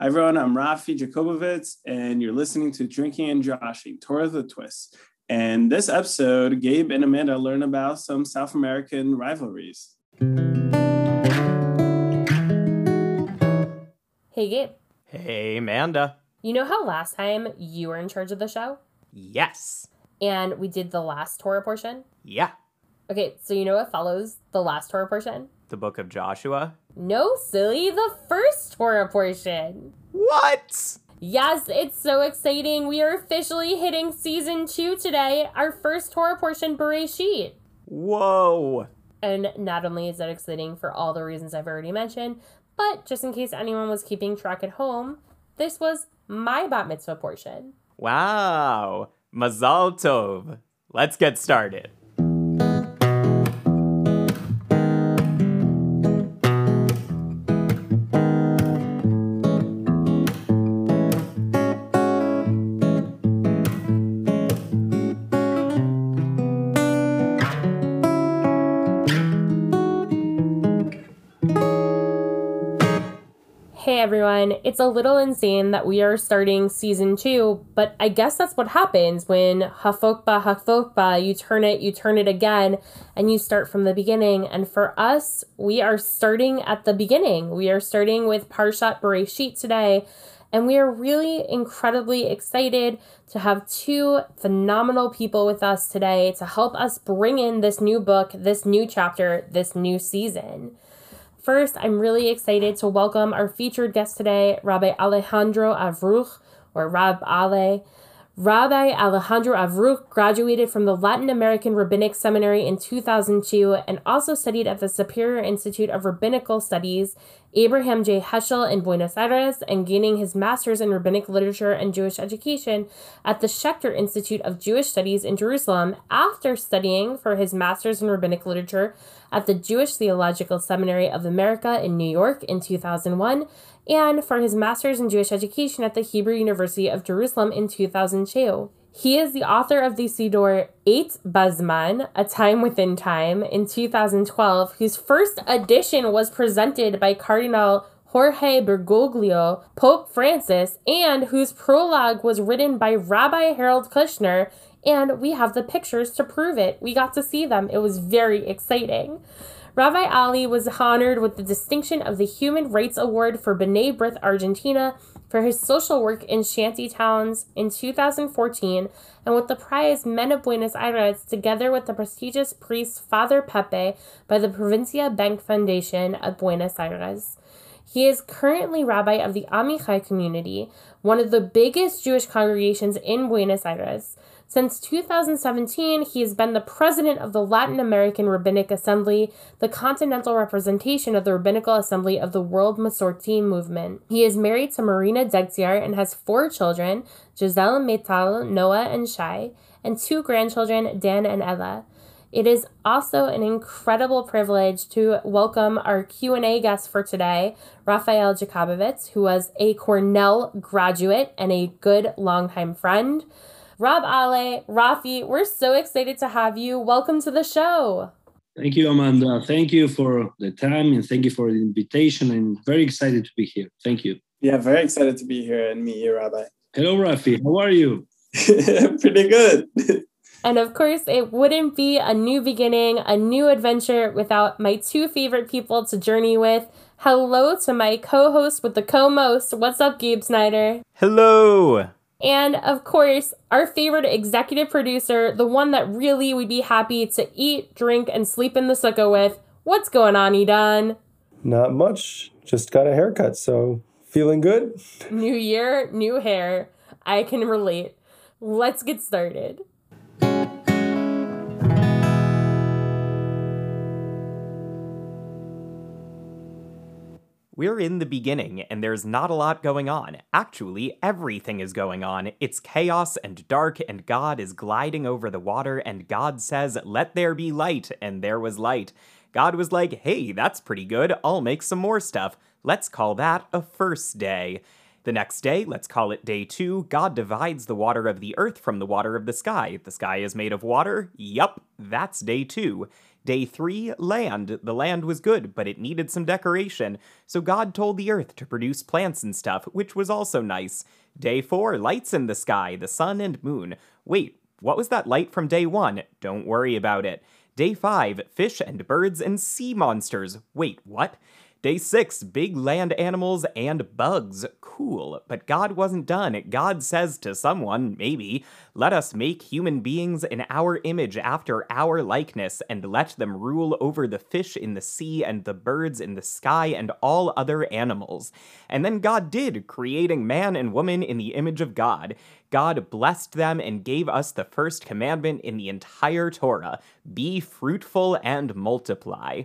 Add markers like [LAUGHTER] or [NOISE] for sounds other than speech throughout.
Hi, everyone. I'm Rafi Jacobovitz, and you're listening to Drinking and Joshing, Torah the Twist. And this episode, Gabe and Amanda learn about some South American rivalries. Hey, Gabe. Hey, Amanda. You know how last time you were in charge of the show? Yes. And we did the last Torah portion? Yeah. Okay, so you know what follows the last Torah portion? The book of Joshua. No, silly, the first Torah portion. What? Yes, it's so exciting. We are officially hitting season two today, our first Torah portion, Bereshit. Whoa. And not only is that exciting for all the reasons I've already mentioned, but just in case anyone was keeping track at home, this was my bat mitzvah portion. Wow. Mazal tov. Let's get started. It's a little insane that we are starting season two, but I guess that's what happens when hafokba hafokba, you turn it, you turn it again, and you start from the beginning. And for us, we are starting at the beginning. We are starting with Parshat Bereshit today, and we are really incredibly excited to have two phenomenal people with us today to help us bring in this new book, this new chapter, this new season. First, I'm really excited to welcome our featured guest today, Rabbi Alejandro Avruj, or Rav Ale. Rabbi Alejandro Avruj graduated from the Latin American Rabbinic Seminary in 2002 and also studied at the Superior Institute of Rabbinical Studies, Abraham J. Heschel in Buenos Aires, and gaining his master's in Rabbinic Literature and Jewish Education at the Schechter Institute of Jewish Studies in Jerusalem after studying for his master's in Rabbinic Literature at the Jewish Theological Seminary of America in New York in 2001 and for his master's in Jewish education at the Hebrew University of Jerusalem in 2002. He is the author of the Siddur Et Bazman, A Time Within Time, in 2012, whose first edition was presented by Cardinal Jorge Bergoglio, Pope Francis, and whose prologue was written by Rabbi Harold Kushner, and we have the pictures to prove it. We got to see them. It was very exciting. Rabbi Ali was honored with the distinction of the Human Rights Award for B'nai B'rith Argentina for his social work in shanty towns in 2014 and with the prize Men of Buenos Aires together with the prestigious priest Father Pepe by the Provincia Bank Foundation of Buenos Aires. He is currently rabbi of the Amichai community, one of the biggest Jewish congregations in Buenos Aires. Since 2017, he has been the president of the Latin American Rabbinic Assembly, the continental representation of the Rabbinical Assembly of the World Masorti Movement. He is married to Marina Degtiar and has four children, Giselle, Meital, Noah, and Shai, and two grandchildren, Dan and Ella. It is also an incredible privilege to welcome our Q&A guest for today, Raphael Jacobovitz, who was a Cornell graduate and a good longtime friend. Rav Ale, Rafi, we're so excited to have you. Welcome to the show. Thank you, Amanda. Thank you for the time and thank you for the invitation. I'm very excited to be here. Thank you. Yeah, very excited to be here and meet you, Rabbi. Hello, Rafi. How are you? [LAUGHS] Pretty good. And of course, it wouldn't be a new beginning, a new adventure without my two favorite people to journey with. Hello to my co host with the co most. What's up, Gabe Snyder? Hello. And of course, our favorite executive producer, the one that really would be happy to eat, drink, and sleep in the sukkah with. What's going on, Edan? Not much. Just got a haircut, so feeling good. New year, new hair. I can relate. Let's get started. We're in the beginning, and there's not a lot going on. Actually, everything is going on. It's chaos and dark, and God is gliding over the water, and God says, Let there be light, and there was light. God was like, Hey, that's pretty good. I'll make some more stuff. Let's call that a first day. The next day, let's call it day two, God divides the water of the earth from the water of the sky. The sky is made of water? Yup, that's day two. Day three, land. The land was good, but it needed some decoration, so God told the earth to produce plants and stuff, which was also nice. Day four, lights in the sky, the sun and moon. Wait, what was that light from day one? Don't worry about it. Day 5, fish and birds and sea monsters. Wait, what? Day 6, big land animals and bugs. Cool. But God wasn't done. God says to someone, maybe, let us make human beings in our image after our likeness, and let them rule over the fish in the sea and the birds in the sky and all other animals. And then God did, creating man and woman in the image of God. God blessed them and gave us the first commandment in the entire Torah be fruitful and multiply.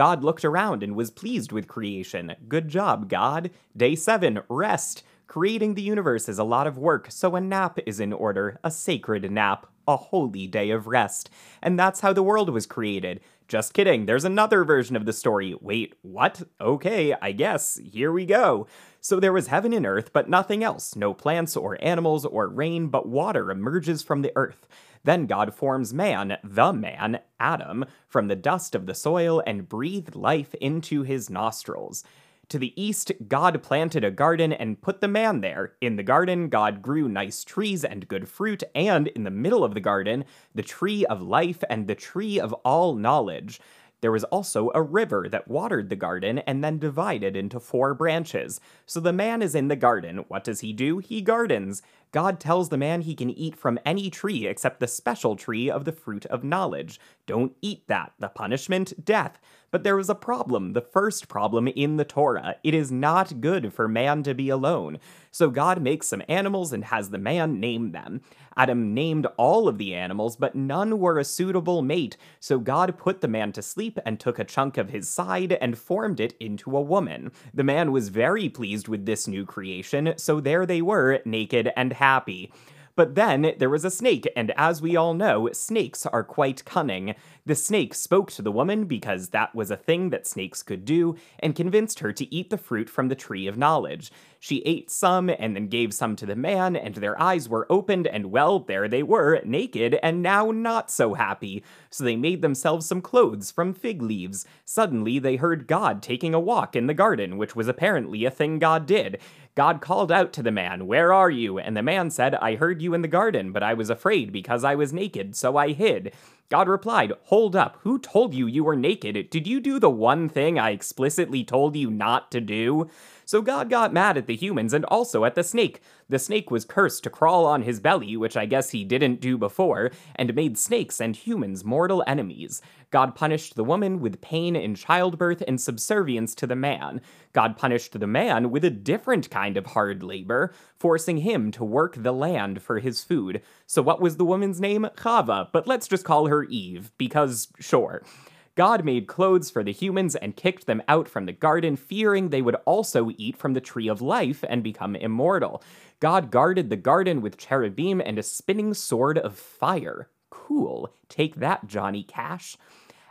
God looked around and was pleased with creation. Good job, God. Day 7, rest. Creating the universe is a lot of work, so a nap is in order, a sacred nap, a holy day of rest. And that's how the world was created. Just kidding, there's another version of the story. Wait, what? Okay, I guess. Here we go. So there was heaven and earth, but nothing else. No plants or animals or rain, but water emerges from the earth. Then God forms man, the man, Adam, from the dust of the soil and breathed life into his nostrils. To the east, God planted a garden and put the man there. In the garden, God grew nice trees and good fruit, and in the middle of the garden, the tree of life and the tree of all knowledge. There was also a river that watered the garden and then divided into four branches. So the man is in the garden. What does he do? He gardens. God tells the man he can eat from any tree except the special tree of the fruit of knowledge. Don't eat that. The punishment? Death. But there was a problem, the first problem in the Torah. It is not good for man to be alone. So God makes some animals and has the man name them. Adam named all of the animals, but none were a suitable mate. So God put the man to sleep and took a chunk of his side and formed it into a woman. The man was very pleased with this new creation, so there they were, naked and happy. But then there was a snake, and as we all know, snakes are quite cunning. The snake spoke to the woman because that was a thing that snakes could do, and convinced her to eat the fruit from the tree of knowledge. She ate some and then gave some to the man, and their eyes were opened, and well, there they were, naked, and now not so happy. So they made themselves some clothes from fig leaves. Suddenly they heard God taking a walk in the garden, which was apparently a thing God did. God called out to the man, Where are you? And the man said, I heard you in the garden, but I was afraid because I was naked, so I hid. God replied, Hold up, who told you you were naked? Did you do the one thing I explicitly told you not to do? So God got mad at the humans and also at the snake. The snake was cursed to crawl on his belly, which I guess he didn't do before, and made snakes and humans mortal enemies. God punished the woman with pain in childbirth and subservience to the man. God punished the man with a different kind of hard labor, forcing him to work the land for his food. So, what was the woman's name? Chava, but let's just call her Eve, because sure. God made clothes for the humans and kicked them out from the garden, fearing they would also eat from the tree of life and become immortal. God guarded the garden with cherubim and a spinning sword of fire. Cool. Take that, Johnny Cash.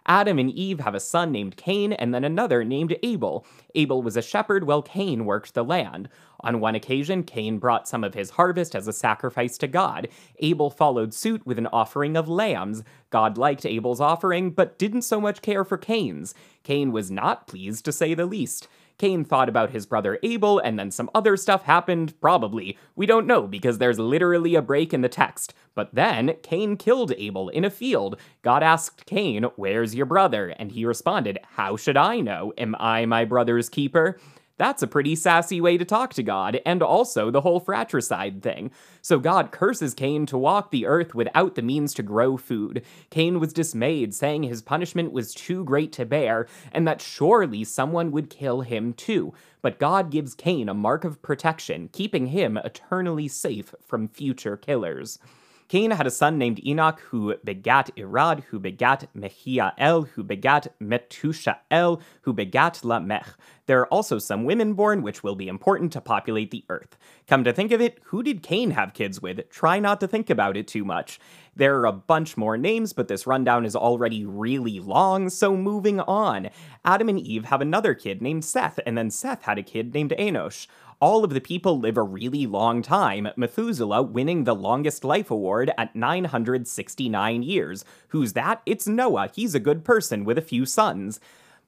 Adam and Eve have a son named Cain and then another named Abel. Abel was a shepherd while Cain worked the land. On one occasion, Cain brought some of his harvest as a sacrifice to God. Abel followed suit with an offering of lambs. God liked Abel's offering, but didn't so much care for Cain's. Cain was not pleased, to say the least. Cain thought about his brother Abel, and then some other stuff happened, probably. We don't know because there's literally a break in the text. But then Cain killed Abel in a field. God asked Cain, Where's your brother? And he responded, How should I know? Am I my brother's keeper? That's a pretty sassy way to talk to God, and also the whole fratricide thing. So God curses Cain to walk the earth without the means to grow food. Cain was dismayed, saying his punishment was too great to bear, and that surely someone would kill him too. But God gives Cain a mark of protection, keeping him eternally safe from future killers. Cain had a son named Enoch who begat Irad, who begat Mehiael, who begat Metushael, who begat Lamech. There are also some women born, which will be important to populate the earth. Come to think of it, who did Cain have kids with? Try not to think about it too much. There are a bunch more names, but this rundown is already really long, so moving on. Adam and Eve have another kid named Seth, and then Seth had a kid named Enosh. All of the people live a really long time, Methuselah winning the longest life award at 969 years. Who's that? It's Noah. He's a good person with a few sons.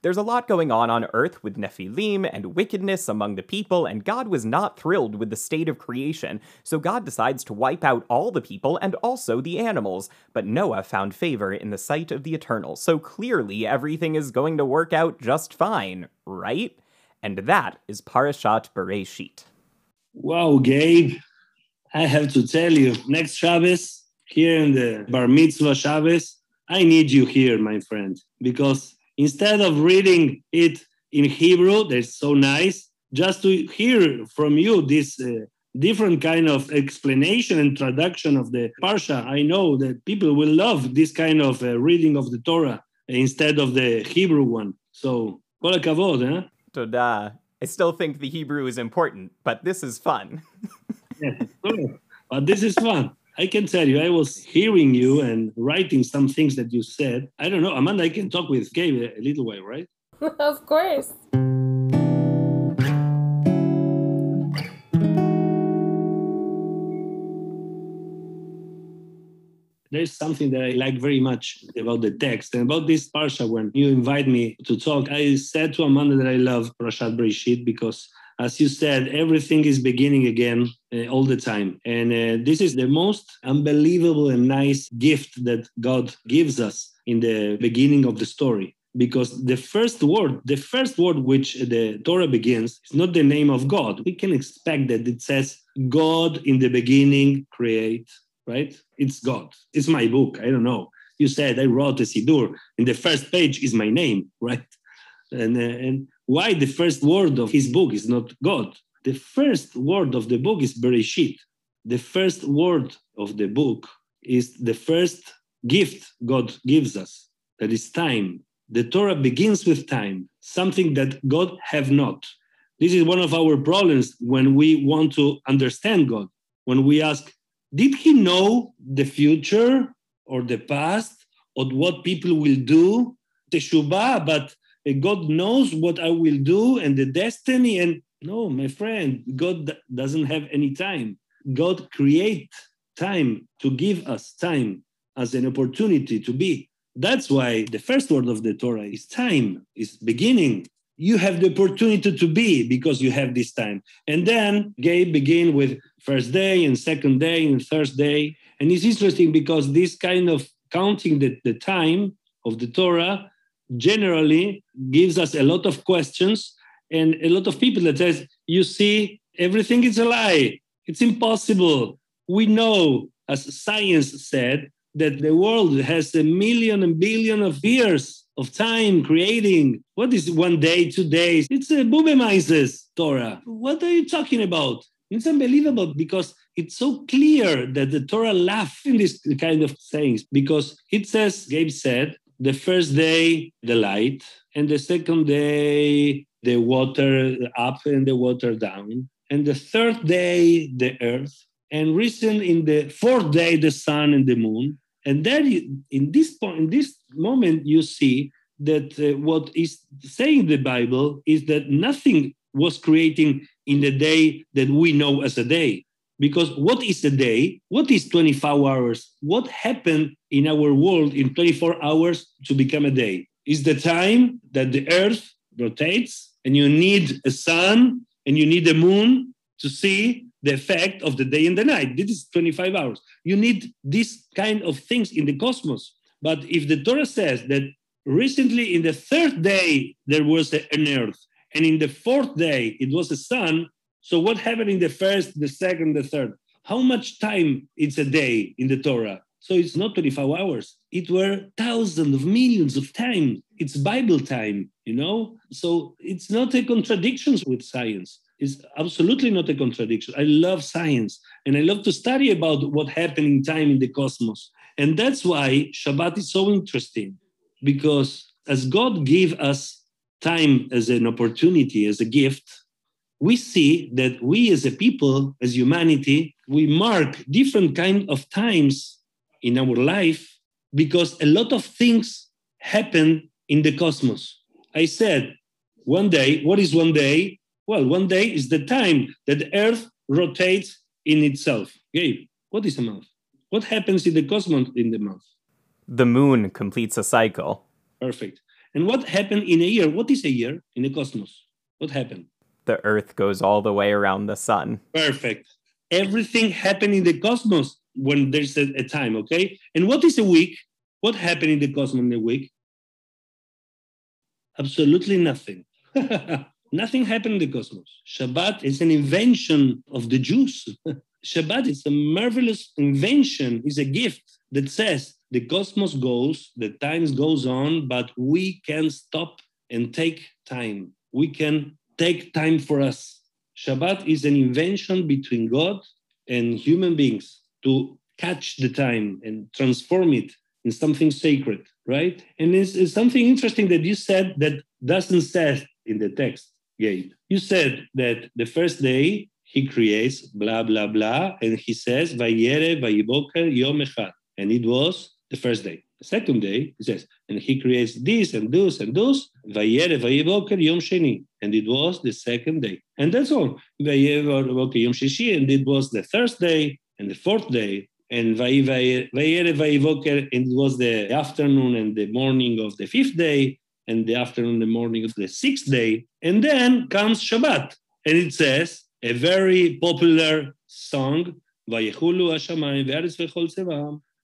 There's a lot going on on Earth with Nephilim and wickedness among the people, and God was not thrilled with the state of creation, so God decides to wipe out all the people and also the animals. But Noah found favor in the sight of the Eternal, so clearly everything is going to work out just fine, right? And that is Parashat Bereshit. Wow, Gabe. I have to tell you, next Shabbos, here in the Bar Mitzvah Shabbos, I need you here, my friend, because instead of reading it in Hebrew, that's so nice, just to hear from you this uh, different kind of explanation and traduction of the Parsha. I know that people will love this kind of uh, reading of the Torah instead of the Hebrew one. So, kol hakavod, huh? Toda. I still think the Hebrew is important, but this is fun. [LAUGHS] yeah, but this is fun. I can tell you, I was hearing you and writing some things that you said. I don't know, Amanda, I can talk with Gabe a little while, right? [LAUGHS] of course. There's something that I like very much about the text and about this parsha. When you invite me to talk, I said to Amanda that I love Parashat Bereshit because as you said, everything is beginning again uh, all the time. And uh, this is the most unbelievable and nice gift that God gives us in the beginning of the story. Because the first word, the first word which the Torah begins, is not the name of God. We can expect that it says, God in the beginning create, right? It's God. It's my book. I don't know. You said I wrote a Siddur. In the first page is my name, right? And, uh, and why the first word of his book is not God. The first word of the book is Bereshit. The first word of the book is the first gift God gives us, that is time. The Torah begins with time, something that God have not. This is one of our problems when we want to understand God. When we ask, did he know the future or the past or what people will do? Teshubah, but God knows what I will do and the destiny. And no, my friend, God doesn't have any time. God create time to give us time as an opportunity to be. That's why the first word of the Torah is time, is beginning. You have the opportunity to be because you have this time. And then Gabe begin with first day and second day and third day. And it's interesting because this kind of counting the, the time of the Torah generally gives us a lot of questions and a lot of people that says you see everything is a lie. It's impossible. We know as science said that the world has a million and billion of years of time creating. What is one day two days? It's a Bubemaises torah. What are you talking about? It's unbelievable because it's so clear that the torah laughs in this kind of sayings because it says gabe said the first day the light and the second day the water up and the water down and the third day the earth and recent in the fourth day the sun and the moon. And then in this point in this moment you see that uh, what is saying the bible is that nothing was creating in the day that we know as a day because what is a day? What is 24 hours? What happened in our world in 24 hours to become a day? Is the time that the earth rotates and you need a sun and you need a moon to see the effect of the day and the night. This is 25 hours. You need this kind of things in the cosmos. But if the Torah says that recently in the third day there was an earth, and in the fourth day it was a sun, so what happened in the first, the second, the third? How much time it's a day in the Torah? So it's not 24 hours. It were thousands of millions of time. It's Bible time, you know? So it's not a contradiction with science. It's absolutely not a contradiction. I love science and I love to study about what happened in time in the cosmos. And that's why Shabbat is so interesting because as God gave us time as an opportunity, as a gift, we see that we as a people, as humanity, we mark different kind of times in our life because a lot of things happen in the cosmos. I said, one day, what is one day? Well, one day is the time that the Earth rotates in itself. Gabe, what is a month? What happens in the cosmos in the month? The moon completes a cycle. Perfect. And what happened in a year? What is a year in the cosmos? What happened? The earth goes all the way around the sun. Perfect. Everything happened in the cosmos when there's a, a time, okay? And what is a week? What happened in the cosmos in a week? Absolutely nothing. [LAUGHS] nothing happened in the cosmos. Shabbat is an invention of the Jews. [LAUGHS] Shabbat is a marvelous invention, is a gift that says the cosmos goes, the times goes on, but we can stop and take time. We can take time for us. Shabbat is an invention between God and human beings to catch the time and transform it in something sacred, right? And it's, it's something interesting that you said that doesn't say in the text, Gabe. You said that the first day he creates blah blah blah, and he says Vayere Vayiboker and it was the first day second day, he says, and he creates this and those and those. Vayere vayivoker yom sheni. And it was the second day. And that's all. Vayivoker yom shishi. And it was the first day and the fourth day. And vayere vayivoker. And it was the afternoon and the morning of the fifth day. And the afternoon and the morning of the sixth day. And then comes Shabbat. And it says, a very popular song,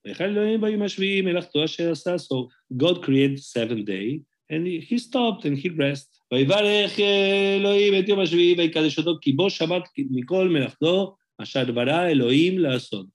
ויחל אלוהים ביום השביעי מלאכתו אשר עשה. So God created seven day, and he, he stopped and he rest. ויברך אלוהים את יום השביעי ויקדש אותו, כי בו שבת מכל מלאכתו אשר ברא אלוהים לעשות.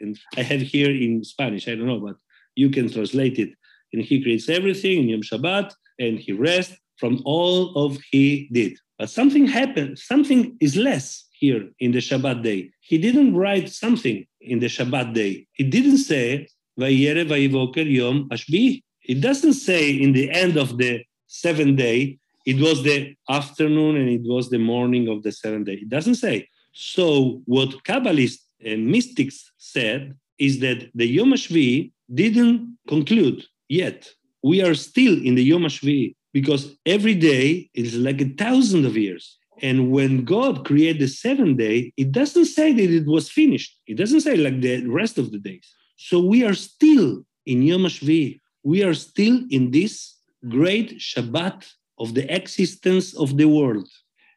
And I have here in Spanish, I don't know, but you can translate it. And he creates everything in Yom Shabbat, and he rests from all of he did. But something happened, something is less here in the Shabbat day. He didn't write something in the Shabbat day. It didn't say, Vayere Vayivoker Yom Ashbi. It doesn't say in the end of the seventh day, it was the afternoon and it was the morning of the seventh day. It doesn't say. So what Kabbalists and mystics said is that the Yom HaShvi didn't conclude yet. We are still in the Yom HaShvi because every day is like a thousand of years. And when God created the seventh day, it doesn't say that it was finished. It doesn't say like the rest of the days. So we are still in Yom HaShvi. We are still in this great Shabbat of the existence of the world.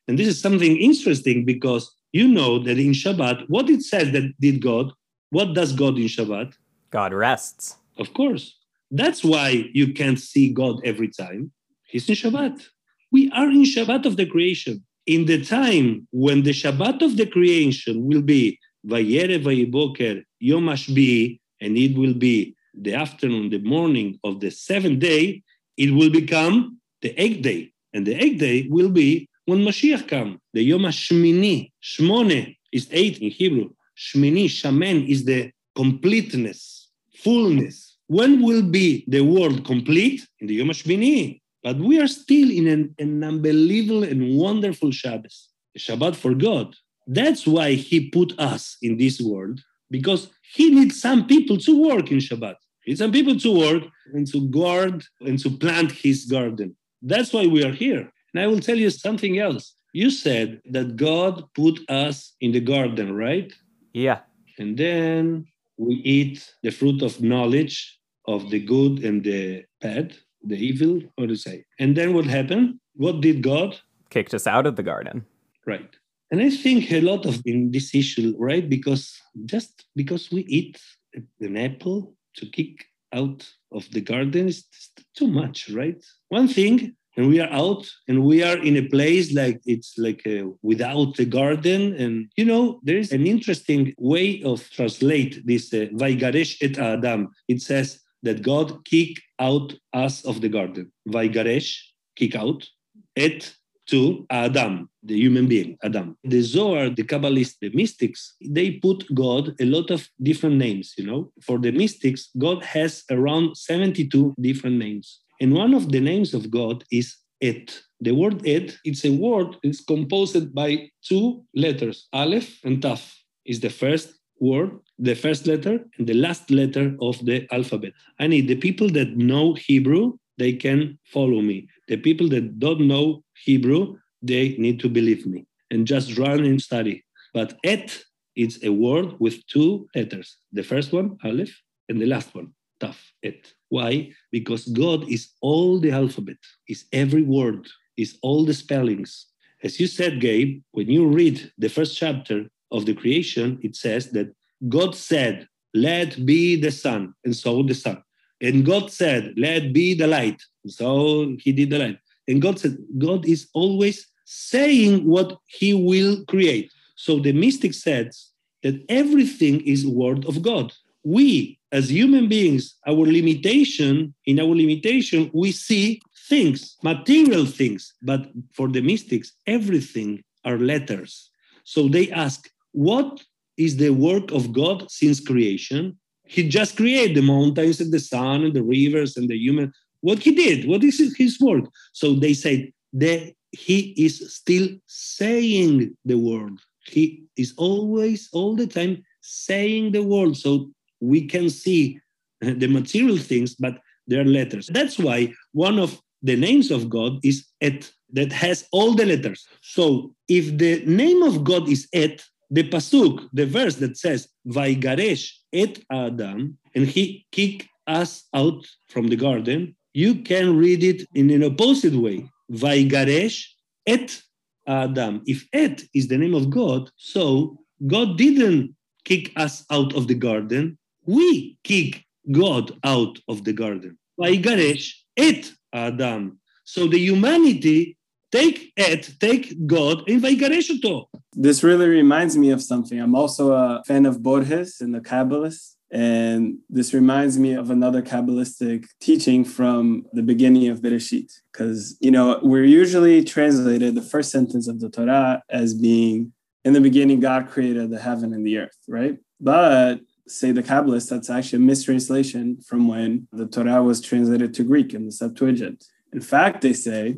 And this is something interesting because you know that in Shabbat, what it says that did God, what does God in Shabbat? God rests. Of course. That's why you can't see God every time. He's in Shabbat. We are in Shabbat of the creation. In the time when the Shabbat of the creation will be Vayere Vayiboker Yom and it will be the afternoon, the morning of the seventh day, it will become the eighth day. And the eighth day will be when Mashiach come, the Yom HaShmini. Shmone is eight in Hebrew. Shmini, Shamen is the completeness, fullness. When will be the world complete? In the Yom HaShmini. But we are still in an, an unbelievable and wonderful Shabbos, Shabbat for God. That's why He put us in this world, because He needs some people to work in Shabbat. He needs some people to work and to guard and to plant His garden. That's why we are here. And I will tell you something else. You said that God put us in the garden, right? Yeah. And then we eat the fruit of knowledge of the good and the bad the evil, how to say. And then what happened? What did God? Kicked us out of the garden. Right. And I think a lot of in this issue, right? Because just because we eat an apple to kick out of the garden is too much, right? One thing, and we are out and we are in a place like it's like a, without a garden and you know there is an interesting way of translate this uh, vaigaresh et adam it says that God kick out us of the garden. Vaigaresh, kick out, et to Adam, the human being, Adam. The Zohar, the Kabbalists, the mystics, they put God a lot of different names, you know. For the mystics, God has around 72 different names. And one of the names of God is Et. The word Et, it's a word, it's composed by two letters, Aleph and Taf. Is the first word, the first letter, and the last letter of the alphabet. I need the people that know Hebrew, they can follow me. The people that don't know Hebrew, they need to believe me and just run and study. But et is a word with two letters. The first one, aleph, and the last one, taf, et. Why? Because God is all the alphabet, is every word, is all the spellings. As you said, Gabe, when you read the first chapter of the creation, it says that God said, Let be the sun, and so the sun. And God said, Let be the light. And So he did the light. And God said, God is always saying what he will create. So the mystic says that everything is word of God. We, as human beings, our limitation, in our limitation, we see things, material things. But for the mystics, everything are letters. So they ask, what is the work of God since creation? He just created the mountains and the sun and the rivers and the human. What he did, what is his work? So they said that he is still saying the word. He is always, all the time, saying the word. So we can see the material things, but they're letters. That's why one of the names of God is Et, that has all the letters. So if the name of God is Et, the pasuk, the verse that says Vaigaresh et Adam, and he kicked us out from the garden, you can read it in an opposite way. Vaigaresh et Adam. If et is the name of God, so God didn't kick us out of the garden. We kick God out of the garden. Vaigaresh et Adam. So the humanity take et, take God, and vaigaresh this really reminds me of something. I'm also a fan of Borges and the Kabbalists. And this reminds me of another Kabbalistic teaching from the beginning of Bereshit. Because, you know, we're usually translated the first sentence of the Torah as being, in the beginning, God created the heaven and the earth, right? But say the Kabbalists, that's actually a mistranslation from when the Torah was translated to Greek in the Septuagint. In fact, they say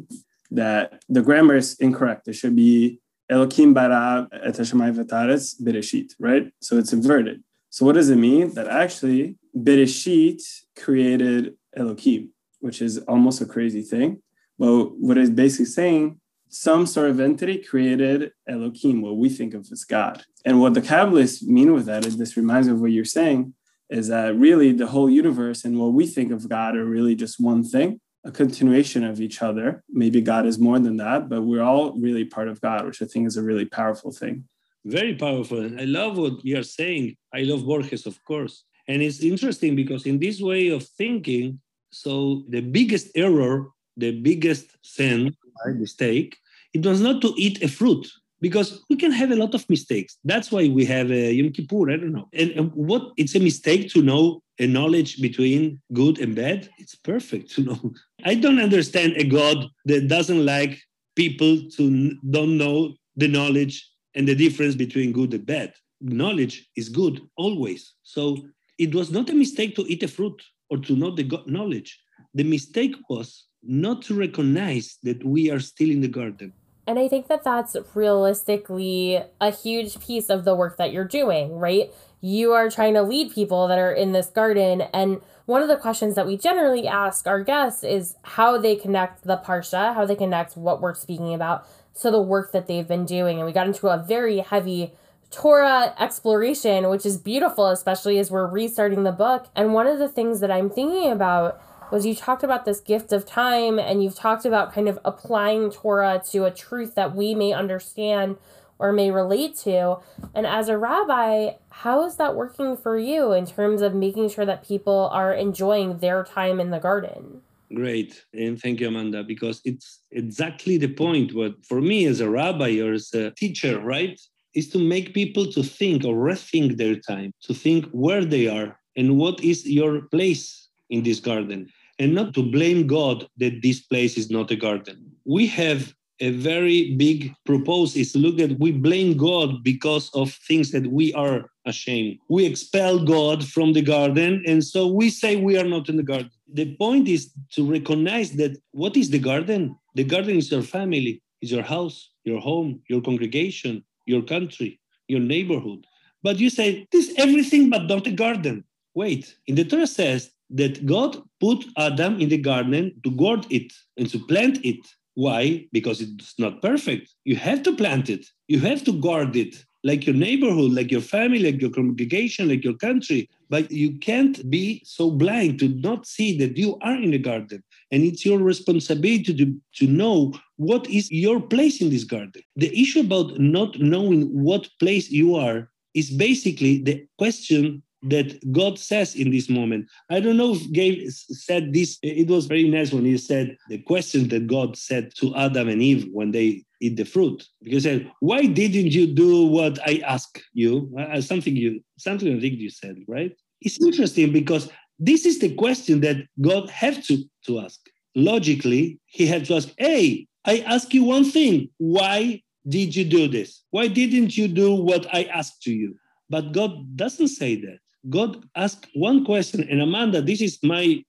that the grammar is incorrect. It should be Elokim bara et v'taretz bereshit, right? So it's inverted. So what does it mean? That actually bereshit created Elokim, which is almost a crazy thing. But what it's basically saying, some sort of entity created Elokim, what we think of as God. And what the Kabbalists mean with that is this reminds me of what you're saying, is that really the whole universe and what we think of God are really just one thing a continuation of each other. Maybe God is more than that, but we're all really part of God, which I think is a really powerful thing. Very powerful. I love what you're saying. I love Borges, of course. And it's interesting because in this way of thinking, so the biggest error, the biggest sin, right, mistake, it was not to eat a fruit because we can have a lot of mistakes. That's why we have a Yom Kippur. I don't know. And, and, what it's a mistake to know a knowledge between good and bad. It's perfect to know. [LAUGHS] I don't understand a God that doesn't like people to don't know the knowledge and the difference between good and bad. Knowledge is good always. So it was not a mistake to eat a fruit or to know the knowledge. The mistake was not to recognize that we are still in the garden and I think that that's realistically a huge piece of the work that you're doing, right? You are trying to lead people that are in this garden. And one of the questions that we generally ask our guests is how they connect the Parsha, how they connect what we're speaking about to the work that they've been doing. And we got into a very heavy Torah exploration, which is beautiful, especially as we're restarting the book. And one of the things that I'm thinking about was you talked about this gift of time and you've talked about kind of applying Torah to a truth that we may understand or may relate to. And as a rabbi, how is that working for you in terms of making sure that people are enjoying their time in the garden? Great. And thank you, Amanda, because it's exactly the point. What for me as a rabbi or as a teacher, right, is to make people to think or rethink their time, to think where they are and what is your place in this garden and not to blame God that this place is not a garden. We have a very big proposal is look at we blame God because of things that we are ashamed. We expel God from the garden, and so we say we are not in the garden. The point is to recognize that what is the garden? The garden is your family, is your house, your home, your congregation, your country, your neighborhood. But you say this everything but not a garden. Wait, in the Torah says that God put Adam in the garden to guard it and to plant it. Why? Because it's not perfect. You have to plant it, you have to guard it, like your neighborhood, like your family, like your congregation, like your country. But you can't be so blind to not see that you are in the garden. And it's your responsibility to, to know what is your place in this garden. The issue about not knowing what place you are is basically the question that God says in this moment. I don't know if Gabe said this. It was very nice when he said the question that God said to Adam and Eve when they eat the fruit. Because he said, "Why didn't you do what I asked you?" Uh, something you, something I think you said, right? It's interesting because this is the question that God had to to ask. Logically, He had to ask, "Hey, I ask you one thing. Why did you do this? Why didn't you do what I asked to you?" But God doesn't say that. God asked one question, and Amanda, this is my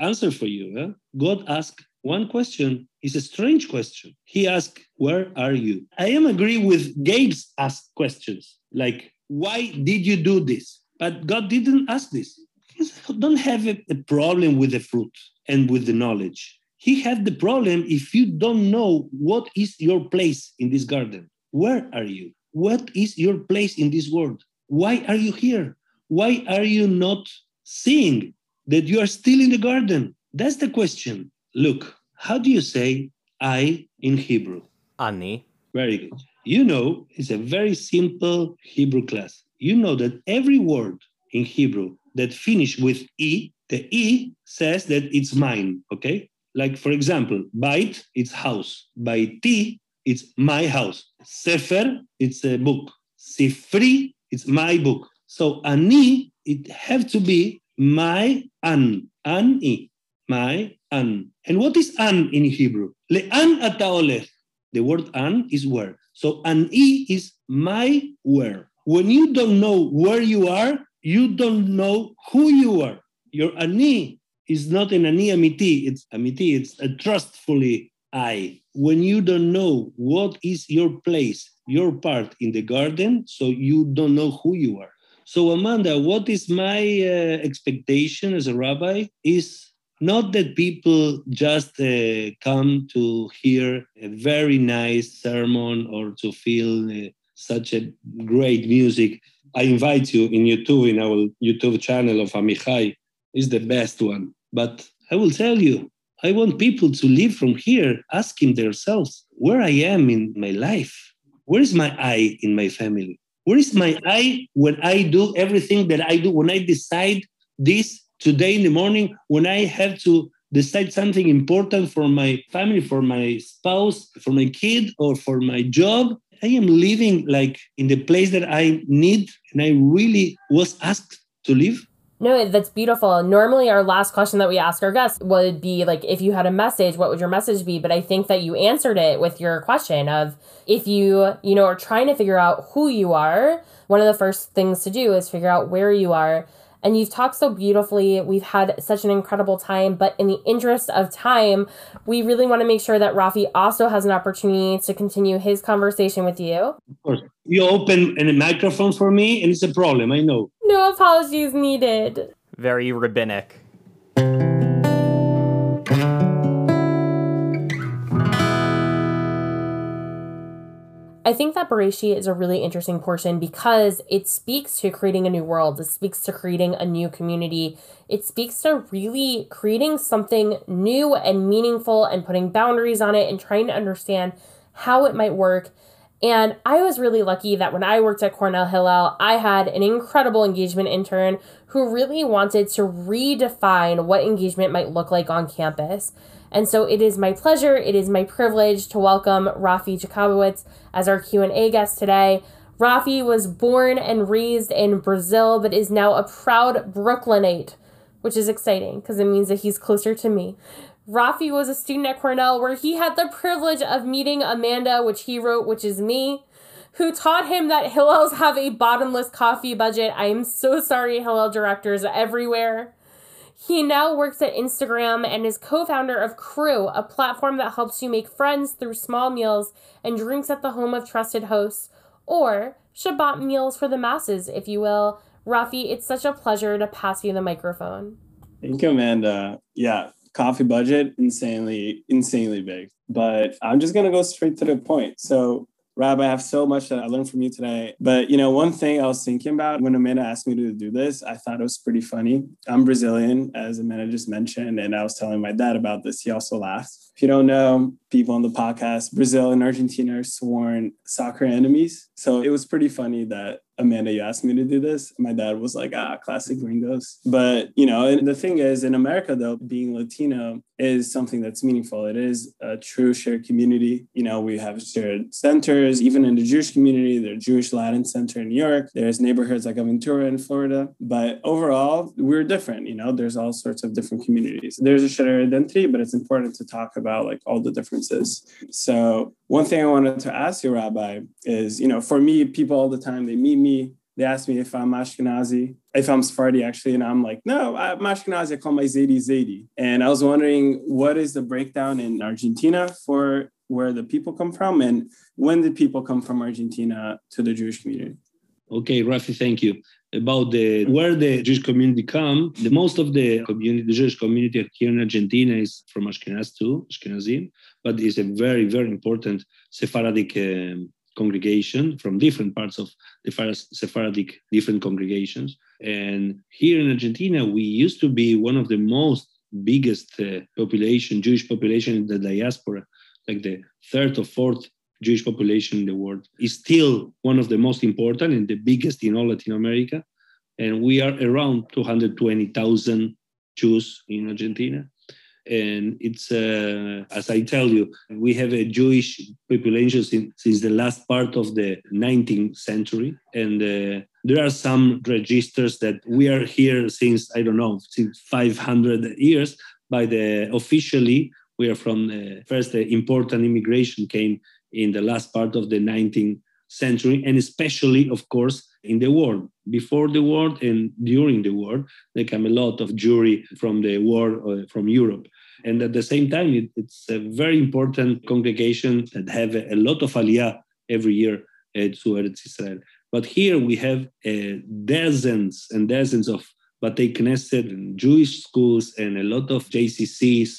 answer for you. Huh? God asked one question. It's a strange question. He asked, Where are you? I am agree with Gabe's asked questions, like, Why did you do this? But God didn't ask this. He don't have a, a problem with the fruit and with the knowledge. He had the problem if you don't know what is your place in this garden. Where are you? What is your place in this world? Why are you here? Why are you not seeing that you are still in the garden? That's the question. Look, how do you say I in Hebrew? Ani. Very good. You know, it's a very simple Hebrew class. You know that every word in Hebrew that finish with E, the E says that it's mine, okay? Like, for example, bait, it's house. Baiti, it's my house. Sefer, it's a book. Sifri, it's my book. So ani, it have to be my an, ani, my an. And what is an in Hebrew? Le'an ataolech. The word an is where. So an i is my where. When you don't know where you are, you don't know who you are. Your ani is not an ani amiti. It's amiti. It's a trustfully I. When you don't know what is your place, your part in the garden, so you don't know who you are. So, Amanda, what is my uh, expectation as a rabbi is not that people just uh, come to hear a very nice sermon or to feel uh, such a great music. I invite you in YouTube, in our YouTube channel of Amichai, is the best one. But I will tell you, I want people to live from here asking themselves where I am in my life. Where is my I in my family? Where is my I when I do everything that I do? When I decide this today in the morning, when I have to decide something important for my family, for my spouse, for my kid, or for my job, I am living like in the place that I need and I really was asked to live. No, that's beautiful. Normally, our last question that we ask our guests would be like, if you had a message, what would your message be? But I think that you answered it with your question of if you, you know, are trying to figure out who you are, one of the first things to do is figure out where you are. And you've talked so beautifully. We've had such an incredible time. But in the interest of time, we really want to make sure that Rafi also has an opportunity to continue his conversation with you. Of course. You open a microphone for me, and it's a problem, I know. No apologies needed. Very rabbinic. I think that Bereshit is a really interesting portion because it speaks to creating a new world. It speaks to creating a new community. It speaks to really creating something new and meaningful and putting boundaries on it and trying to understand how it might work. And I was really lucky that when I worked at Cornell Hillel, I had an incredible engagement intern who really wanted to redefine what engagement might look like on campus. And so it is my pleasure, it is my privilege to welcome Rafi Jakubowicz as our Q&A guest today. Rafi was born and raised in Brazil, but is now a proud Brooklynite, which is exciting because it means that he's closer to me. Rafi was a student at Cornell where he had the privilege of meeting Amanda, which he wrote, which is me, who taught him that Hillels have a bottomless coffee budget. I am so sorry, Hillel directors everywhere. He now works at Instagram and is co founder of Crew, a platform that helps you make friends through small meals and drinks at the home of trusted hosts, or Shabbat meals for the masses, if you will. Rafi, it's such a pleasure to pass you the microphone. Thank you, Amanda. Yeah, coffee budget insanely, insanely big. But I'm just gonna go straight to the point. So Rob, I have so much that I learned from you today. But you know, one thing I was thinking about when Amanda asked me to do this, I thought it was pretty funny. I'm Brazilian, as Amanda just mentioned, and I was telling my dad about this. He also laughed. If you don't know, people on the podcast, Brazil and Argentina are sworn soccer enemies. So it was pretty funny that Amanda, you asked me to do this. My dad was like, ah, classic gringos. But, you know, and the thing is, in America, though, being Latino is something that's meaningful. It is a true shared community. You know, we have shared centers, even in the Jewish community, there's Jewish Latin Center in New York. There's neighborhoods like Aventura in Florida. But overall, we're different. You know, there's all sorts of different communities. There's a shared identity, but it's important to talk about like all the differences. So one thing I wanted to ask you, Rabbi, is, you know, for me, people all the time, they meet me, they ask me if I'm Ashkenazi, if I'm Sephardi, actually, and I'm like, no, I'm Ashkenazi, I call my Zaidi Zaidi. And I was wondering, what is the breakdown in Argentina for where the people come from, and when did people come from Argentina to the Jewish community? Okay, Rafi, thank you. About the where the Jewish community come, the most of the community, the Jewish community here in Argentina is from Ashkenaz too, Ashkenazim, but it's a very, very important Sephardic um, congregation from different parts of the Sephardic different congregations. And here in Argentina, we used to be one of the most biggest uh, population, Jewish population in the diaspora, like the third or fourth Jewish population in the world, is still one of the most important and the biggest in all Latin America. And we are around 220,000 Jews in Argentina. And it's, uh, as I tell you, we have a Jewish population since, since the last part of the 19th century. And uh, there are some registers that we are here since, I don't know, since 500 years. By the officially, we are from the first uh, important immigration came in the last part of the 19th century, and especially, of course, in the war. Before the war and during the war, there came a lot of Jewry from the war uh, from Europe. And at the same time, it, it's a very important congregation that have a, a lot of aliyah every year uh, to Eretz Israel. But here we have uh, dozens and dozens of Batei Knesset and Jewish schools and a lot of JCCs,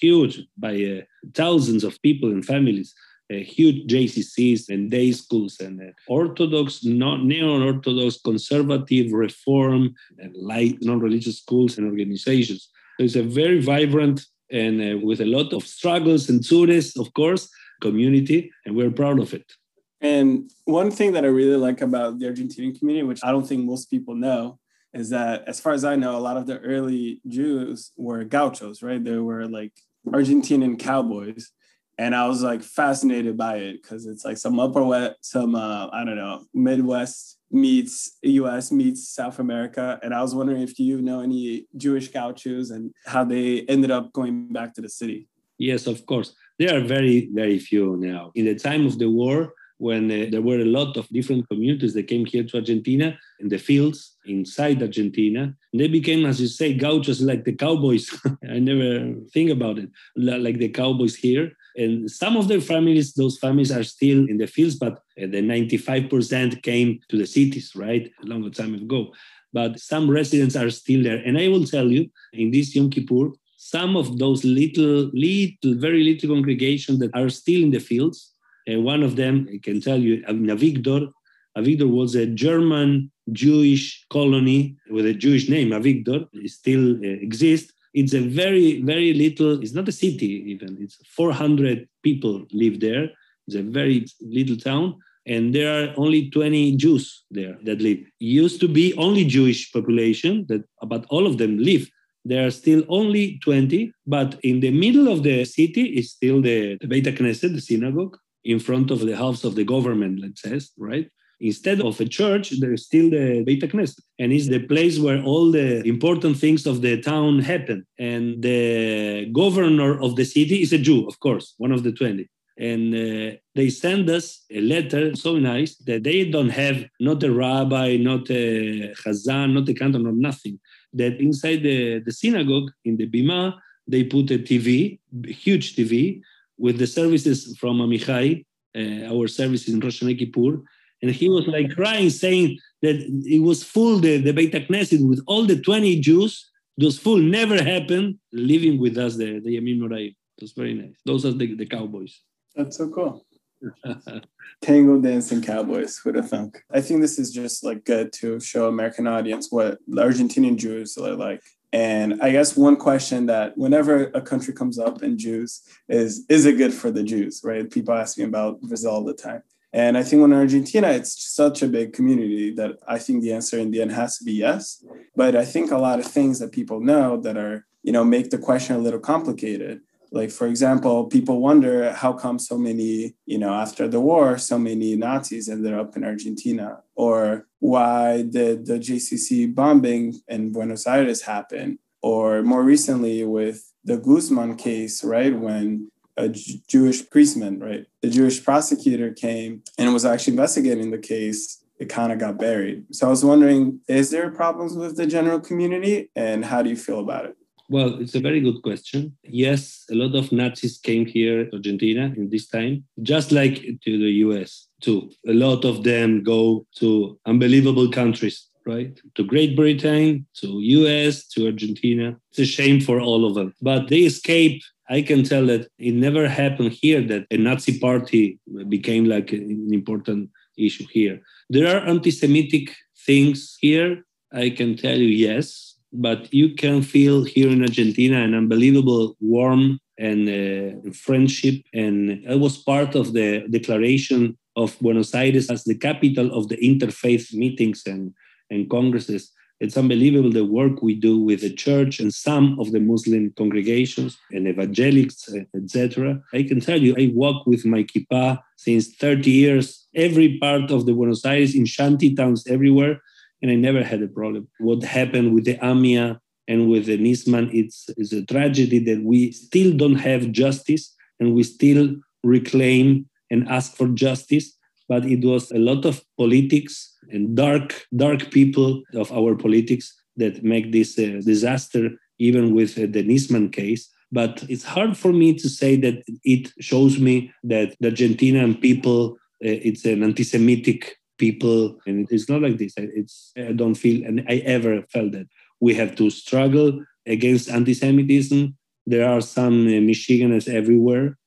huge by uh, thousands of people and families huge JCCs and day schools and uh, Orthodox, neo-Orthodox, conservative, reform, and light non-religious schools and organizations. It's a very vibrant and uh, with a lot of struggles and tourists, of course, community, and we're proud of it. And one thing that I really like about the Argentinian community, which I don't think most people know, is that as far as I know, a lot of the early Jews were gauchos, right? They were like Argentinian cowboys and I was like fascinated by it because it's like some upper west, some uh, I don't know, Midwest meets U.S. meets South America, and I was wondering if you know any Jewish gauchos and how they ended up going back to the city. Yes, of course. There are very very few now. In the time of the war, when uh, there were a lot of different communities that came here to Argentina in the fields inside Argentina. They became, as you say, gauchos like the cowboys. [LAUGHS] I never think about it, like the cowboys here. And some of their families, those families are still in the fields, but the 95% came to the cities, right? A long time ago. But some residents are still there. And I will tell you, in this Yom Kippur, some of those little, little, very little congregations that are still in the fields, uh, one of them, I can tell you, Avigdor. Avigdor was a German Jewish colony with a Jewish name, Avigdor. Still uh, exists. It's a very, very little, it's not a city even, it's 400 people live there. It's a very little town. And there are only 20 Jews there that live. Used to be only Jewish population, that about all of them live. There are still only 20, but in the middle of the city is still the, the Beit Knesset, the synagogue, in front of the house of the government, let's say, right? Instead of a church, there's still the Beit Knesset, and it's the place where all the important things of the town happen. And the governor of the city is a Jew, of course, one of the 20 and uh, they send us a letter so nice that they don't have not a rabbi, not a chazan, not a cantor, not nothing. That inside the, the synagogue in the bima, they put a TV, huge TV, with the services from Amijai, uh, our service in Rosh Hashanah Kippur, and he was like crying, saying that it was full, the, the Beit Knesset, with all the 20 Jews those fool never happened. Living with us, the the Yamim Noraim. It was very nice. Those are the, the cowboys. That's so cool. [LAUGHS] Tango dancing cowboys with a thunk. I think this is just like good to show American audience what Argentinian Jews are like. And I guess one question that whenever a country comes up in Jews is, is it good for the Jews, right? People ask me about Brazil all the time. And I think when Argentina, it's such a big community that I think the answer in the end has to be yes. But I think a lot of things that people know that are, you know, make the question a little complicated. Like for example people wonder how come so many you know after the war so many nazis ended up in argentina? Or why did the jcc bombing in buenos aires happen? Or more recently with the guzman case right when a jewish priestman right the jewish prosecutor came and was actually investigating the case it kind of got buried so i was wondering is there problems with the general community and how do you feel about it well, it's a very good question. Yes, a lot of Nazis came here, Argentina, in this time, just like to the US too. A lot of them go to unbelievable countries, right? To Great Britain, to US, to Argentina. It's a shame for all of them. But they escape. I can tell that it never happened here that a Nazi party became like an important issue here. There are anti-Semitic things here. I can tell you yes, but you can feel here in Argentina an unbelievable warm and uh, friendship. And I was part of the declaration of Buenos Aires as the capital of the interfaith meetings and, and congresses. It's unbelievable the work we do with the church and some of the Muslim congregations and evangelics, etc. I can tell you, I walk with my kippah since 30 years, every part of the Buenos Aires, in shanty towns everywhere and I never had a problem. What happened with the AMIA and with the Nisman, it's, it's a tragedy that we still don't have justice and we still reclaim and ask for justice. But it was a lot of politics and dark, dark people of our politics that make this uh, disaster, even with uh, the Nisman case. But it's hard for me to say that it shows me that the Argentinian people, uh, it's an anti-Semitic people and it's not like this it's i don't feel and i ever felt that we have to struggle against anti-semitism there are some uh, meshuggeners everywhere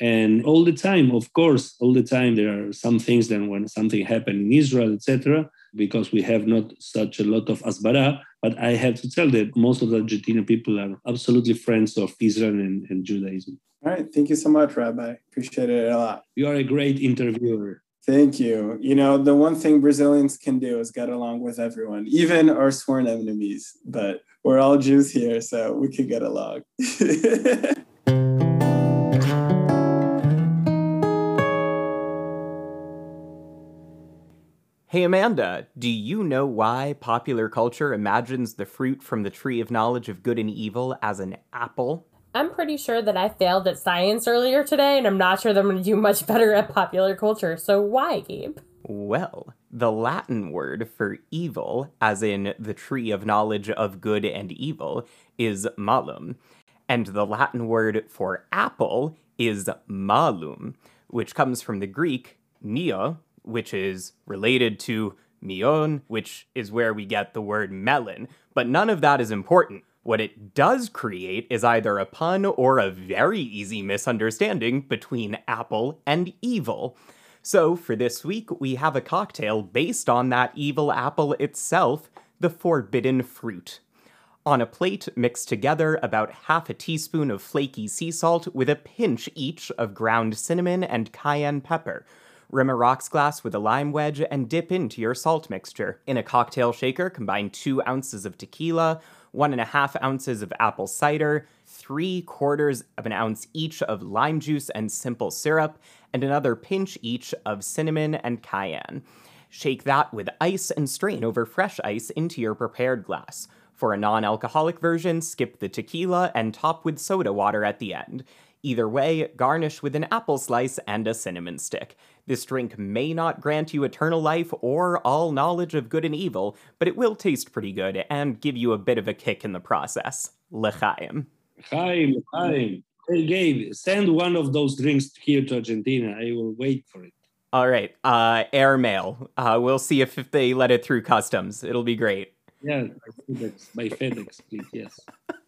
and all the time of course all the time there are some things that when something happened in israel etc because we have not such a lot of asbara but i have to tell that most of the argentinian people are absolutely friends of israel and, and judaism all right thank you so much rabbi appreciate it a lot you are a great interviewer Thank you. You know, the one thing Brazilians can do is get along with everyone, even our sworn enemies. But we're all Jews here, so we can get along. [LAUGHS] Hey Amanda, do you know why popular culture imagines the fruit from the tree of knowledge of good and evil as an apple? I'm pretty sure that I failed at science earlier today, and I'm not sure that I'm going to do much [LAUGHS] better at popular culture. So why, Gabe? Well, the Latin word for evil, as in the tree of knowledge of good and evil, is malum. And the Latin word for apple is malum, which comes from the Greek mia, which is related to mion, which is where we get the word melon. But none of that is important. What it does create is either a pun or a very easy misunderstanding between apple and evil. So, for this week, we have a cocktail based on that evil apple itself, the forbidden fruit. On a plate, mix together about half a teaspoon of flaky sea salt with a pinch each of ground cinnamon and cayenne pepper. Rim a rocks glass with a lime wedge and dip into your salt mixture. In a cocktail shaker, combine two ounces of tequila, one and a half ounces of apple cider, three quarters of an ounce each of lime juice and simple syrup, and another pinch each of cinnamon and cayenne. Shake that with ice and strain over fresh ice into your prepared glass. For a non alcoholic version, skip the tequila and top with soda water at the end. Either way, garnish with an apple slice and a cinnamon stick. This drink may not grant you eternal life or all knowledge of good and evil, but it will taste pretty good and give you a bit of a kick in the process. L'chaim. Chaim, Chaim. Hey, Gabe, send one of those drinks here to Argentina. I will wait for it. All right, uh, airmail. Uh, we'll see if, if they let it through customs. It'll be great. Yeah, by FedEx, by FedEx, please. Yes. [LAUGHS]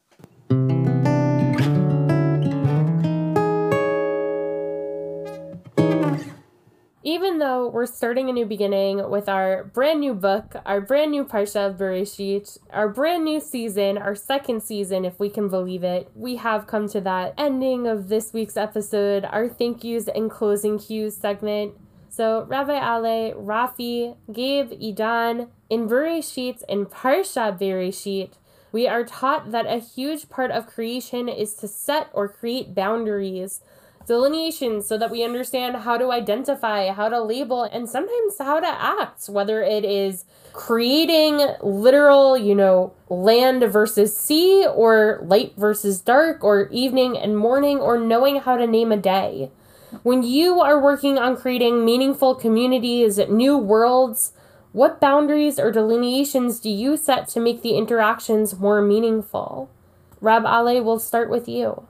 Even though we're starting a new beginning with our brand new book, our brand new Parsha of Bereshit, our brand new season, our second season, if we can believe it, we have come to that ending of this week's episode, our thank yous and closing cues segment. So, Rabbi Ale, Rafi, Gabe, Idan, in Bereshit, in Parsha Bereshit, we are taught that a huge part of creation is to set or create boundaries delineations so that we understand how to identify, how to label, and sometimes how to act, whether it is creating literal, you know, land versus sea, or light versus dark, or evening and morning, or knowing how to name a day. When you are working on creating meaningful communities, new worlds, what boundaries or delineations do you set to make the interactions more meaningful? Rav Ale, we'll start with you.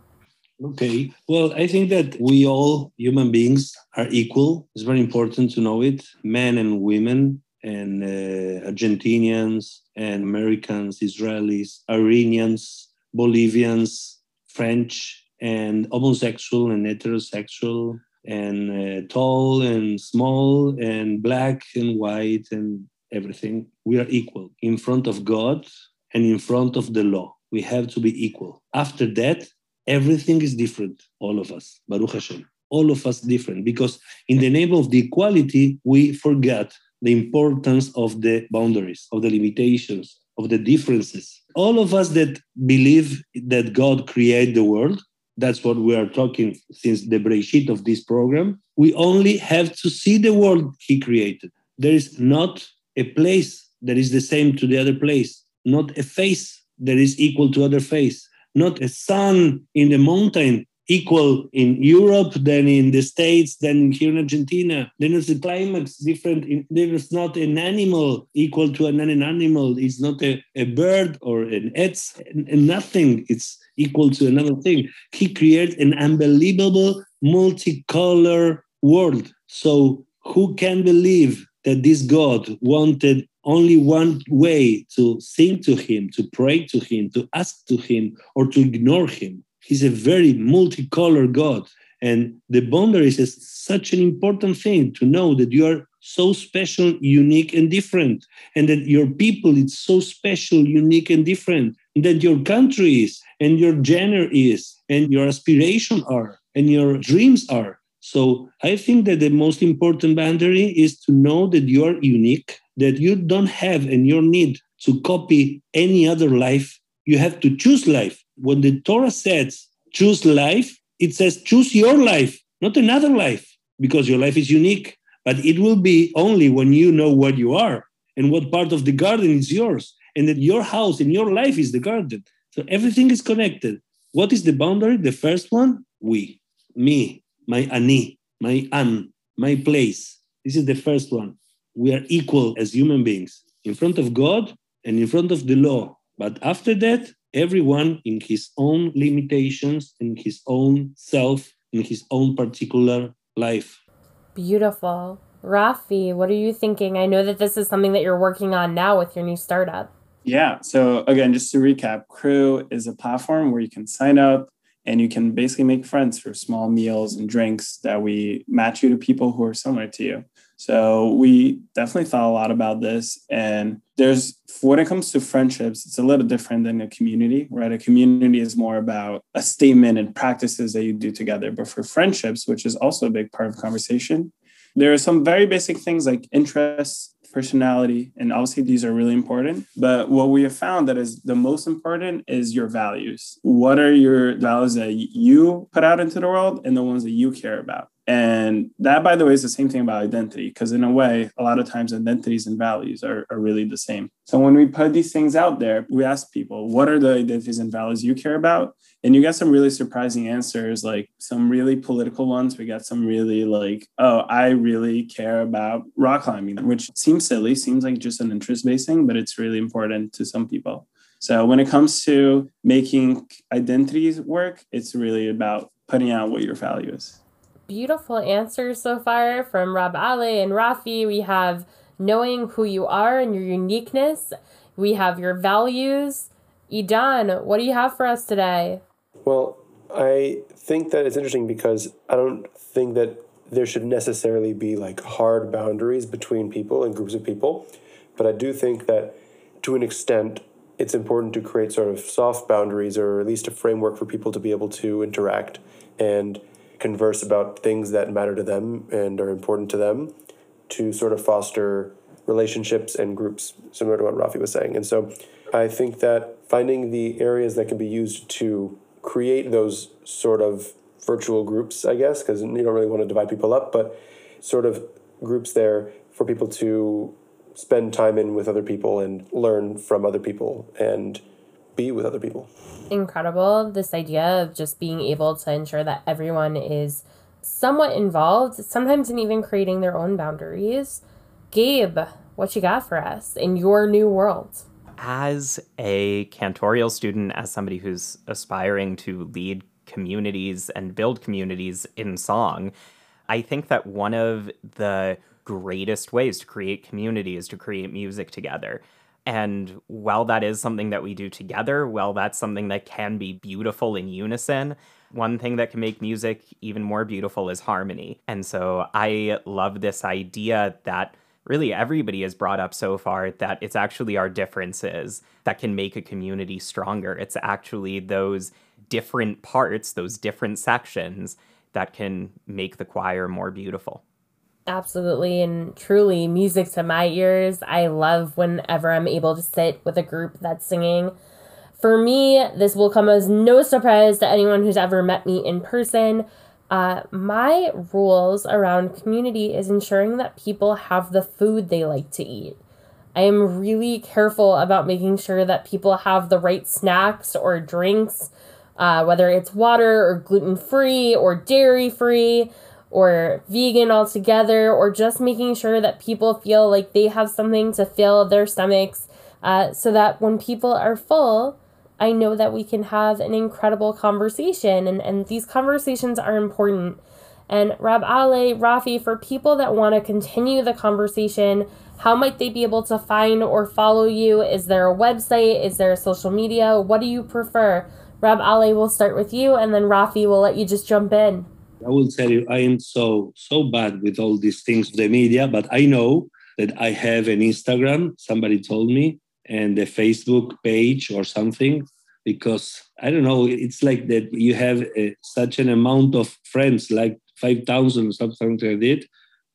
Okay. Well, I think that we all human beings are equal. It's very important to know it. Men and women, and uh, Argentinians and Americans, Israelis, Iranians, Bolivians, French, and homosexual and heterosexual, and uh, tall and small, and black and white, and everything. We are equal in front of God and in front of the law. We have to be equal. After that, everything is different, all of us, Baruch Hashem. All of us different because in the name of the equality, we forget the importance of the boundaries, of the limitations, of the differences. All of us that believe that God created the world, that's what we are talking since the Breshit of this program. We only have to see the world He created. There is not a place that is the same to the other place, not a face that is equal to other face not a sun in the mountain equal in Europe than in the States than here in Argentina. Then it's a climax different. There is not an animal equal to an animal. It's not a, a bird or an it's nothing. It's equal to another thing. He created an unbelievable multicolor world. So who can believe that this God wanted only one way to sing to him, to pray to him, to ask to him, or to ignore him. He's a very multicolored God. And the boundaries is such an important thing to know that you are so special, unique, and different, and that your people is so special, unique, and different, and that your country is, and your gender is, and your aspiration are, and your dreams are. So I think that the most important boundary is to know that you are unique, that you don't have and you need to copy any other life. You have to choose life. When the Torah says choose life, it says choose your life, not another life, because your life is unique. But it will be only when you know what you are and what part of the garden is yours, and that your house and your life is the garden. So everything is connected. What is the boundary? The first one, we, me, my ani, my an, my place. This is the first one we are equal as human beings in front of God and in front of the law. But after that, everyone in his own limitations, in his own self, in his own particular life. Beautiful. Rafi, what are you thinking? I know that this is something that you're working on now with your new startup. Yeah. So, again, just to recap, Crew is a platform where you can sign up and you can basically make friends for small meals and drinks that we match you to people who are similar to you. So we definitely thought a lot about this. And there's, when it comes to friendships, it's a little different than a community, right? A community is more about a statement and practices that you do together. But for friendships, which is also a big part of conversation, there are some very basic things like interests, personality, and obviously these are really important. But what we have found that is the most important is your values. What are your values that you put out into the world and the ones that you care about? And that, by the way, is the same thing about identity, because in a way, a lot of times identities and values are, are really the same. So when we put these things out there, we ask people, what are the identities and values you care about? And you get some really surprising answers, like some really political ones. We got some really like, oh, I really care about rock climbing, which seems silly, seems like just an interest based thing, but it's really important to some people. So when it comes to making identities work, it's really about putting out what your value is beautiful answers so far from Rav Ale and Rafi. We have knowing who you are and your uniqueness. we have your values. Idan, what do you have for us today? Well, I think that it's interesting because I don't think that there should necessarily be like hard boundaries between people and groups of people. But I do think that to an extent, it's important to create sort of soft boundaries or at least a framework for people to be able to interact and converse about things that matter to them and are important to them to sort of foster relationships and groups, similar to what Rafi was saying. And so I think that finding the areas that can be used to create those sort of virtual groups, I guess, because you don't really want to divide people up, but sort of groups there for people to spend time in with other people and learn from other people and be with other people. Incredible. This idea of just being able to ensure that everyone is somewhat involved, sometimes in even creating their own boundaries. Gabe, what you got for us in your new world? As a cantorial student, as somebody who's aspiring to lead communities and build communities in song, I think that one of the greatest ways to create community is to create music together. And while that is something that we do together, while that's something that can be beautiful in unison, one thing that can make music even more beautiful is harmony. And so I love this idea that really everybody has brought up so far that it's actually our differences that can make a community stronger. It's actually those different parts, those different sections that can make the choir more beautiful. Absolutely and truly, music to my ears. I love whenever I'm able to sit with a group that's singing. For me, this will come as no surprise to anyone who's ever met me in person. Uh, my rules around community is ensuring that people have the food they like to eat. I am really careful about making sure that people have the right snacks or drinks, uh, whether it's water or gluten free or dairy free or vegan altogether, or just making sure that people feel like they have something to fill their stomachs uh, so that when people are full, I know that we can have an incredible conversation, and, and these conversations are important. And Rav Ale, Rafi, for people that want to continue the conversation, how might they be able to find or follow you? Is there a website? Is there a social media? What do you prefer? Rav Ale, we'll start with you, and then Rafi will let you just jump in. I will tell you, I am so so bad with all these things, the media, but I know that I have an Instagram. Somebody told me, and a Facebook page or something because I don't know, it's like that you have a, uh, such an amount of friends, like 5,000 something like that,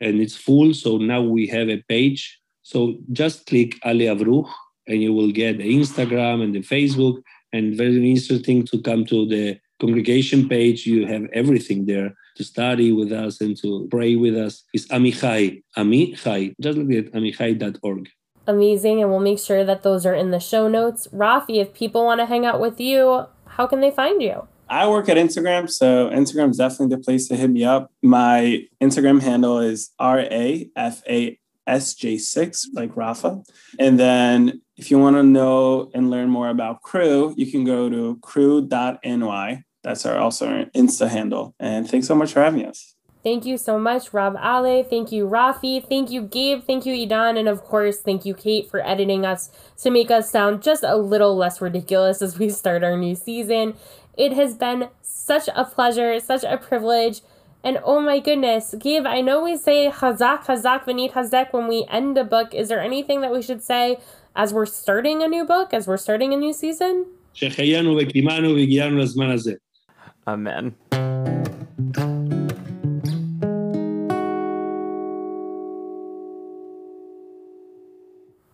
and it's full. So now we have a page. So just click Ale Avruj and you will get the Instagram and the Facebook. And very interesting to come to the congregation page. You have everything there to study with us and to pray with us. It's Amijai, Amijai, just like that, amijai.org amazing and we'll make sure that those are in the show notes. Rafi, if people want to hang out with you, how can they find you? I work at Instagram, so Instagram is definitely the place to hit me up. My Instagram handle is R A F A S J 6, like Rafa. And then if you want to know and learn more about Crew, you can go to cru.ny. That's our also our Insta handle. And thanks so much for having us. Thank you so much, Rav Ale. Thank you, Rafi. Thank you, Gabe. Thank you, Idan. And of course, thank you, Kate, for editing us to make us sound just a little less ridiculous as we [LAUGHS] start our new season. It has been such a pleasure, such a privilege. And oh my goodness, Gabe, I know we say Hazak, Hazak, V'nitchazek when we end a book. Is there anything that we should say as we're starting a new book, as we're starting a new season? Amen.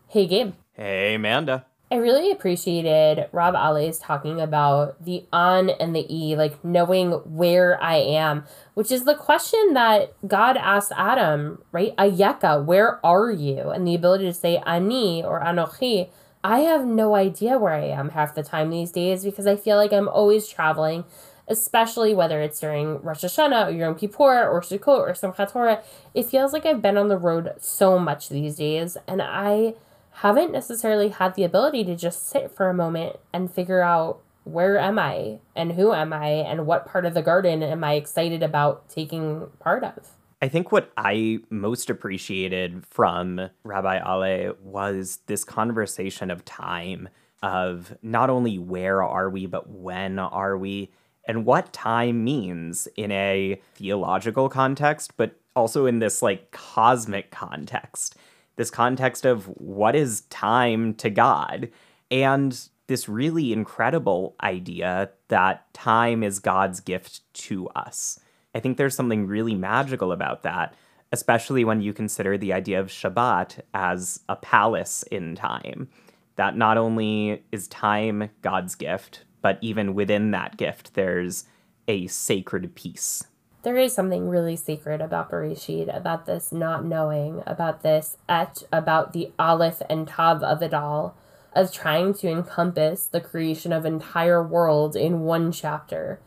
Hey, Gabe. Hey, Amanda. I really appreciated Rav Ale's talking about the on and the e, like knowing where I am, which is the question that God asked Adam, right? Ayeka, where are you? And the ability to say ani or anochi. I have no idea where I am half the time these days because I feel like I'm always traveling, especially whether it's during Rosh Hashanah or Yom Kippur or Sukkot or Simchat Torah. It feels like I've been on the road so much these days, and I haven't necessarily had the ability to just sit for a moment and figure out where am I and who am I and what part of the garden am I excited about taking part of. I think what I most appreciated from Rabbi Ale was this conversation of time, of not only where are we, but when are we, and what time means in a theological context, but also in this like cosmic context. This context of what is time to God. And this really incredible idea that time is God's gift to us. I think there's something really magical about that, especially when you consider the idea of Shabbat as a palace in time. That not only is time God's gift, but even within that gift, there's a sacred peace. There is something really sacred about Bereshit, about this not knowing, about this et, about the Aleph and Tav of it all, of trying to encompass the creation of entire world in one chapter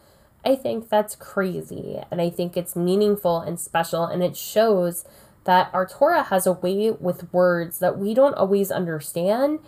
I think that's crazy. And I think it's meaningful and special. And it shows that our Torah has a way with words that we don't always understand,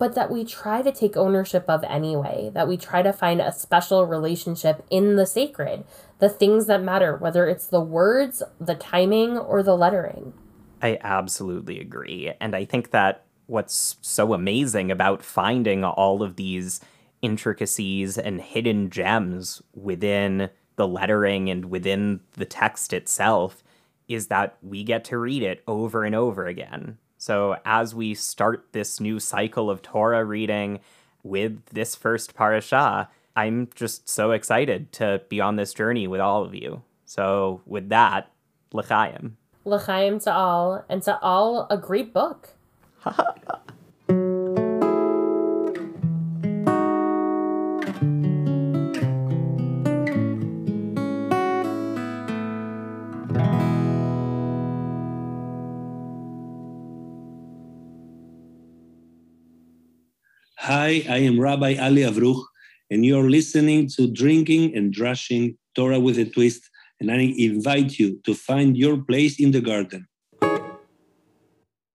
but that we try to take ownership of anyway, that we try to find a special relationship in the sacred, the things that matter, whether it's the words, the timing, or the lettering. I absolutely agree. And I think that what's so amazing about finding all of these intricacies and hidden gems within the lettering and within the text itself is that we get to read it over and over again. So as we start this new cycle of Torah reading with this first parasha, I'm just so excited to be on this journey with all of you. So with that, L'chaim. L'chaim to all, and to all a great book. [LAUGHS] Hi, I am Rabbi Ale Avruj, and you're listening to Drinking and Drushing Torah with a Twist. And I invite you to find your place in the garden